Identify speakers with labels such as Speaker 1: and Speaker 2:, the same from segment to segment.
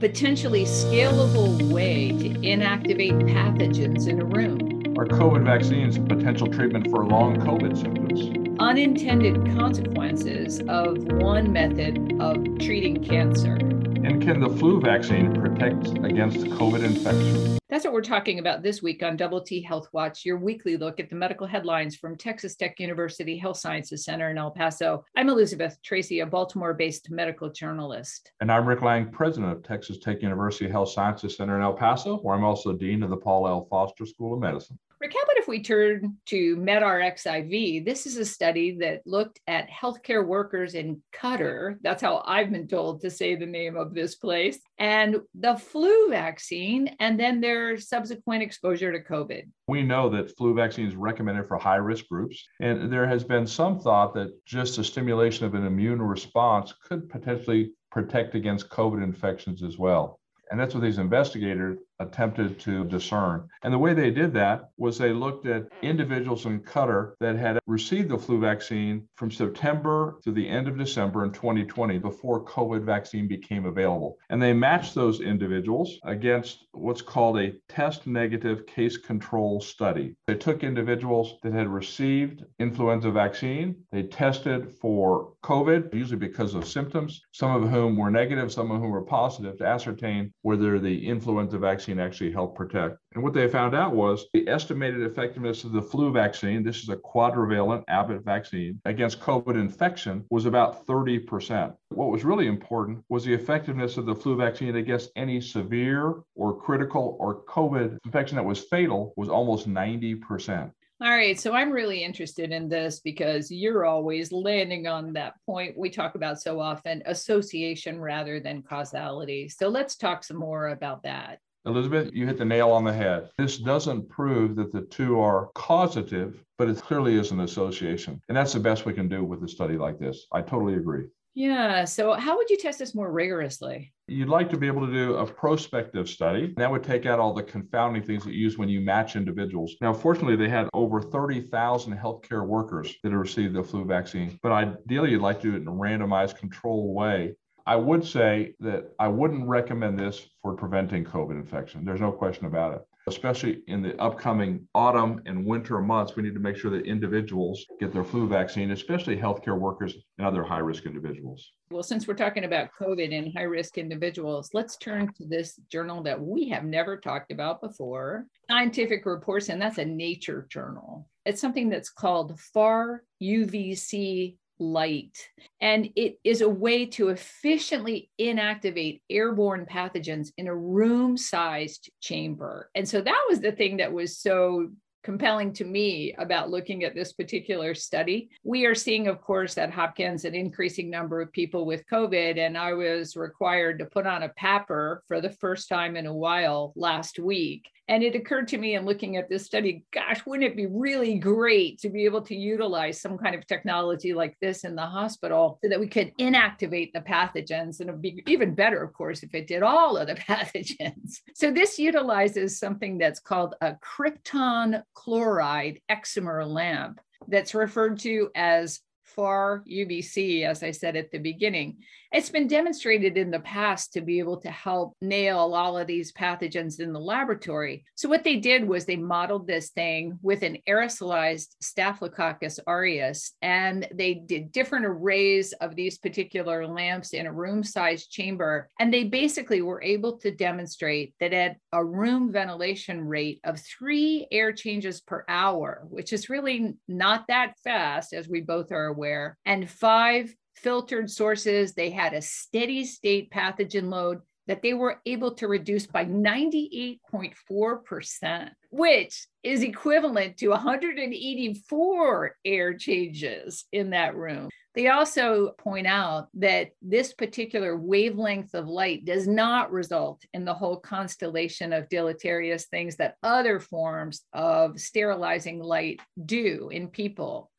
Speaker 1: potentially scalable way to inactivate pathogens in a room.
Speaker 2: Are COVID vaccines a potential treatment for long COVID symptoms?
Speaker 1: Unintended consequences of one method of treating cancer.
Speaker 2: And can the flu vaccine protect against COVID infection?
Speaker 1: That's what we're talking about this week on Double T Health Watch, your weekly look at the medical headlines from Texas Tech University Health Sciences Center in El Paso. I'm Elizabeth Tracy, a Baltimore based medical journalist.
Speaker 2: And I'm Rick Lange, president of Texas Tech University Health Sciences Center in El Paso, where I'm also dean of the Paul L. Foster School of Medicine.
Speaker 1: Rick, how we turn to MedRxiv? This is a study that looked at healthcare workers in Qatar. That's how I've been told to say the name of this place, and the flu vaccine, and then their subsequent exposure to COVID.
Speaker 2: We know that flu vaccine is recommended for high risk groups, and there has been some thought that just the stimulation of an immune response could potentially protect against COVID infections as well. And that's what these investigators attempted to discern. And the way they did that was they looked at mm. individuals in Qatar that had received the flu vaccine from September to the end of December in 2020 before COVID vaccine became available. And they matched those individuals against what's called a test negative case control study. They took individuals that had received influenza vaccine, they tested for COVID, usually because of symptoms, some of whom were negative, some of whom were positive, to ascertain whether the influenza vaccine vaccine actually helped protect. And what they found out was the estimated effectiveness of the flu vaccine, this is a quadrivalent Abbott vaccine, against COVID infection was about 30%. What was really important was the effectiveness of the flu vaccine against any severe or critical or COVID infection that was fatal was almost 90%.
Speaker 1: All right. So I'm really interested in this because you're always landing on that point we talk about so often association rather than causality. So let's talk some more about that.
Speaker 2: Elizabeth, you hit the nail on the head. This doesn't prove that the two are causative, but it clearly is an association. And that's the best we can do with a study like this. I totally agree.
Speaker 1: Yeah. So, how would you test this more rigorously?
Speaker 2: You'd like to be able to do a prospective study. That would take out all the confounding things that you use when you match individuals. Now, fortunately, they had over 30,000 healthcare workers that have received the flu vaccine. But ideally, you'd like to do it in a randomized control way I would say that I wouldn't recommend this for preventing COVID infection. There's no question about it. Especially in the upcoming autumn and winter months, we need to make sure that individuals get their flu vaccine, especially healthcare workers and other high risk individuals.
Speaker 1: Well, since we're talking about COVID and high risk individuals, let's turn to this journal that we have never talked about before Scientific Reports, and that's a nature journal. It's something that's called FAR UVC light. And it is a way to efficiently inactivate airborne pathogens in a room sized chamber. And so that was the thing that was so compelling to me about looking at this particular study. We are seeing, of course, at Hopkins an increasing number of people with COVID, and I was required to put on a PAPR for the first time in a while last week. And it occurred to me in looking at this study, gosh, wouldn't it be really great to be able to utilize some kind of technology like this in the hospital so that we could inactivate the pathogens? And it would be even better, of course, if it did all of the pathogens. So this utilizes something that's called a krypton chloride excimer lamp that's referred to as FAR UVC, as I said at the beginning. It's been demonstrated in the past to be able to help nail all of these pathogens in the laboratory. So, what they did was they modeled this thing with an aerosolized Staphylococcus aureus, and they did different arrays of these particular lamps in a room sized chamber. And they basically were able to demonstrate that at a room ventilation rate of three air changes per hour, which is really not that fast, as we both are aware, and five filtered sources. They had a steady state pathogen load that they were able to reduce by 98.4%, which is equivalent to 184 air changes in that room. They also point out that this particular wavelength of light does not result in the whole constellation of deleterious things that other forms of sterilizing light do in people.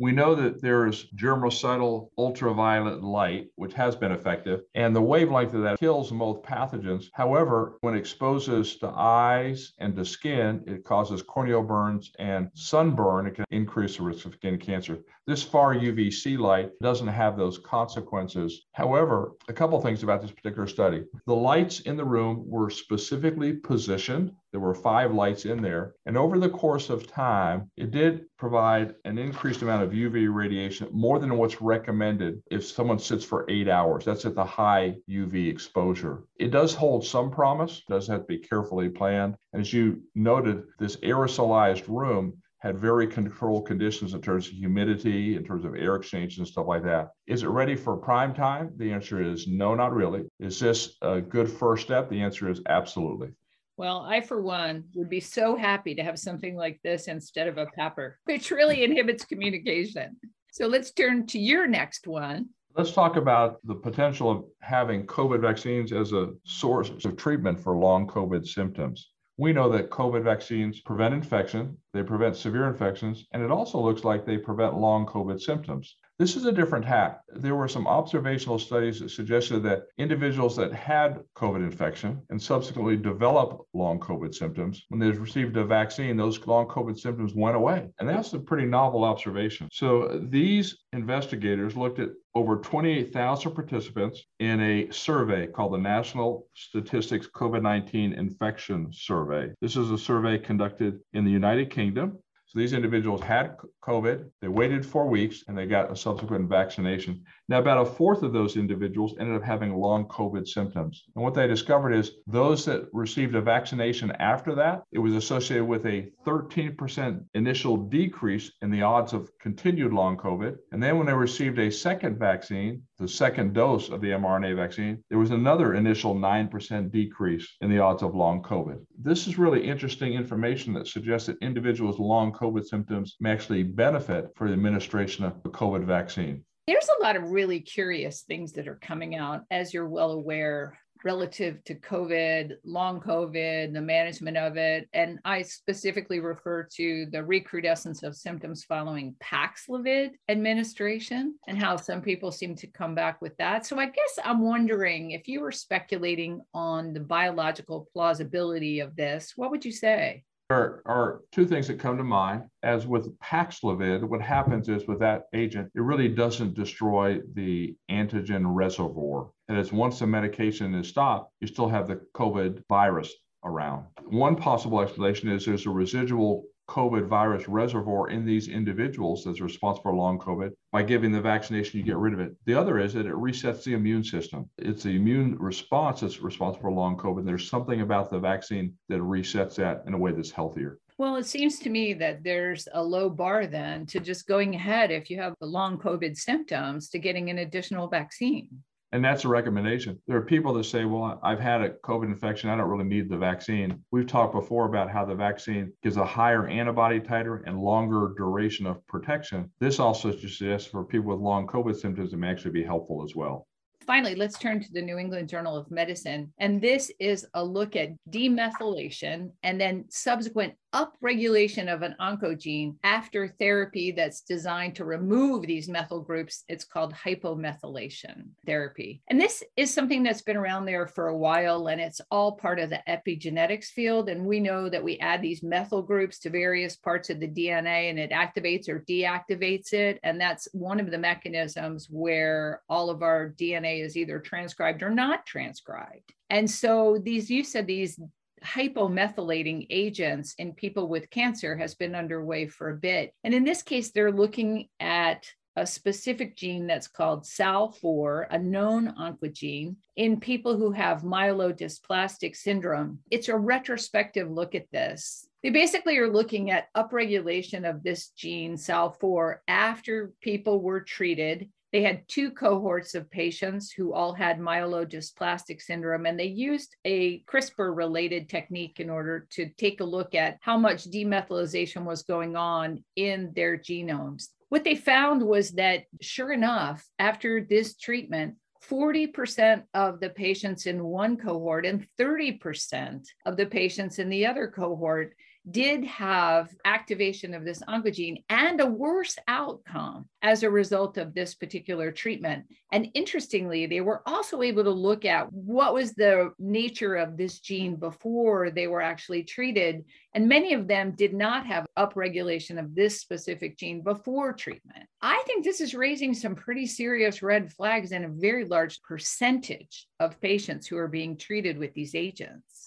Speaker 2: We know that there is germicidal ultraviolet light, which has been effective, and the wavelength of that kills most pathogens. However, when it exposes to eyes and to skin, it causes corneal burns and sunburn. It can increase the risk of skin cancer. This far UVC light doesn't have those consequences. However, a couple things about this particular study. The lights in the room were specifically positioned. There were five lights in there. And over the course of time, it did provide an increased amount of UV radiation, more than what's recommended if someone sits for eight hours. That's at the high UV exposure. It does hold some promise, does have to be carefully planned. And as you noted, this aerosolized room had very controlled conditions in terms of humidity, in terms of air exchange and stuff like that. Is it ready for prime time? The answer is no, not really. Is this a good first step? The answer is absolutely.
Speaker 1: Well, I, for one, would be so happy to have something like this instead of a PAPR, which really inhibits communication. So let's turn to your next one.
Speaker 2: Let's talk about the potential of having COVID vaccines as a source of treatment for long COVID symptoms. We know that COVID vaccines prevent infection, they prevent severe infections, and it also looks like they prevent long COVID symptoms. This is a different hack. There were some observational studies that suggested that individuals that had COVID infection and subsequently developed long COVID symptoms, when they received a vaccine, those long COVID symptoms went away. And that's a pretty novel observation. So these investigators looked at over 28,000 participants in a survey called the National Statistics COVID 19 Infection Survey. This is a survey conducted in the United Kingdom so these individuals had COVID, they waited four weeks, and they got a subsequent vaccination. Now, about a fourth of those individuals ended up having long COVID symptoms. And what they discovered is those that received a vaccination after that, it was associated with a 13% initial decrease in the odds of continued long COVID. And then when they received a second vaccine, the second dose of the mRNA vaccine, there was another initial 9% decrease in the odds of long COVID. This is really interesting information that suggests that individuals with long COVID symptoms may actually benefit for the administration of a COVID vaccine.
Speaker 1: There's a lot of really curious things that are coming out, as you're well aware relative to COVID, long COVID, the management of it. And I specifically refer to the recrudescence of symptoms following Paxlovid administration and how some people seem to come back with that. So I guess I'm wondering if you were speculating on the biological plausibility of this, what would you say?
Speaker 2: There are two things that come to mind. As with Paxlovid, what happens is with that agent, it really doesn't destroy the antigen reservoir. And as once the medication is stopped, you still have the COVID virus around. One possible explanation is there's a residual COVID virus reservoir in these individuals that's responsible for long COVID. By giving the vaccination, you get rid of it. The other is that it resets the immune system. It's the immune response that's responsible for long COVID. There's something about the vaccine that resets that in a way that's healthier.
Speaker 1: Well, it seems to me that there's a low bar then to just going ahead if you have the long COVID symptoms to getting an additional vaccine.
Speaker 2: And that's a recommendation. There are people that say, well, I've had a COVID infection. I don't really need the vaccine. We've talked before about how the vaccine gives a higher antibody titer and longer duration of protection. This also suggests for people with long COVID symptoms, it may actually be helpful as well
Speaker 1: finally, let's turn to the New England Journal of Medicine. And this is a look at demethylation and then subsequent upregulation of an oncogene after therapy that's designed to remove these methyl groups. It's called hypomethylation therapy. And this is something that's been around there for a while, and it's all part of the epigenetics field. And we know that we add these methyl groups to various parts of the DNA and it activates or deactivates it. And that's one of the mechanisms where all of our DNA is either transcribed or not transcribed. And so these use of these hypomethylating agents in people with cancer has been underway for a bit. And in this case, they're looking at a specific gene that's called SALL4, a known oncogene, in people who have myelodysplastic syndrome. It's a retrospective look at this. They basically are looking at upregulation of this gene, SALL4, after people were treated they had two cohorts of patients who all had myelodysplastic syndrome, and they used a CRISPR related technique in order to take a look at how much demethylation was going on in their genomes. What they found was that, sure enough, after this treatment, 40% of the patients in one cohort and 30% of the patients in the other cohort did have activation of this oncogene and a worse outcome as a result of this particular treatment. And interestingly, they were also able to look at what was the nature of this gene before they were actually treated. And many of them did not have upregulation of this specific gene before treatment. I think this is raising some pretty serious red flags in a very large percentage of patients who are being treated with these agents.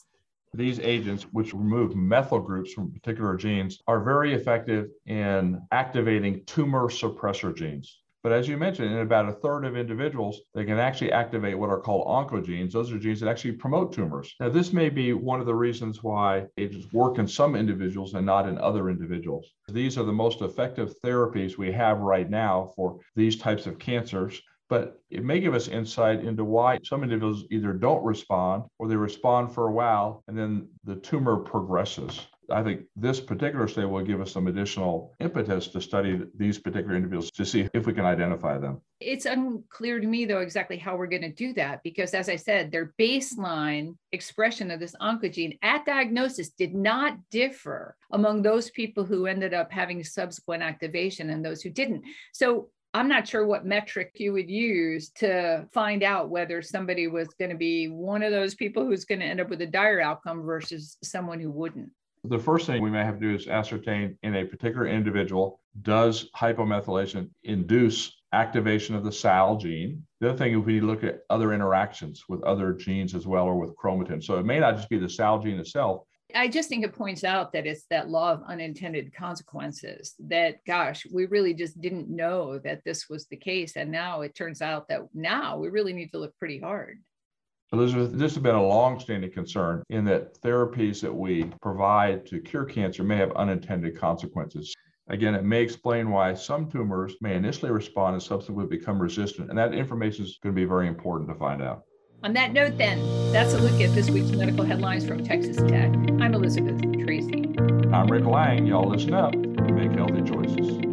Speaker 2: These agents, which remove methyl groups from particular genes, are very effective in activating tumor suppressor genes. But as you mentioned, in about a third of individuals, they can actually activate what are called oncogenes. Those are genes that actually promote tumors. Now, this may be one of the reasons why agents work in some individuals and not in other individuals. These are the most effective therapies we have right now for these types of cancers but it may give us insight into why some individuals either don't respond or they respond for a while and then the tumor progresses. I think this particular study will give us some additional impetus to study these particular individuals to see if we can identify them.
Speaker 1: It's unclear to me, though, exactly how we're going to do that because, as I said, their baseline expression of this oncogene at diagnosis did not differ among those people who ended up having subsequent activation and those who didn't. So I'm not sure what metric you would use to find out whether somebody was going to be one of those people who's going to end up with a dire outcome versus someone who wouldn't.
Speaker 2: The first thing we may have to do is ascertain in a particular individual does hypomethylation induce activation of the SALL gene? The other thing is we look at other interactions with other genes as well or with chromatin. So it may not just be the SALL gene itself,
Speaker 1: I just think it points out that it's that law of unintended consequences that, gosh, we really just didn't know that this was the case. And now it turns out that now we really need to look pretty hard.
Speaker 2: Elizabeth, this has been a long-standing concern in that therapies that we provide to cure cancer may have unintended consequences. Again, it may explain why some tumors may initially respond and subsequently become resistant. And that information is going to be very important to find out.
Speaker 1: On that note, then, that's a look at this week's medical headlines from Texas Tech. I'm Elizabeth Tracy.
Speaker 2: I'm Rick Lange. Y'all listen up and make healthy choices.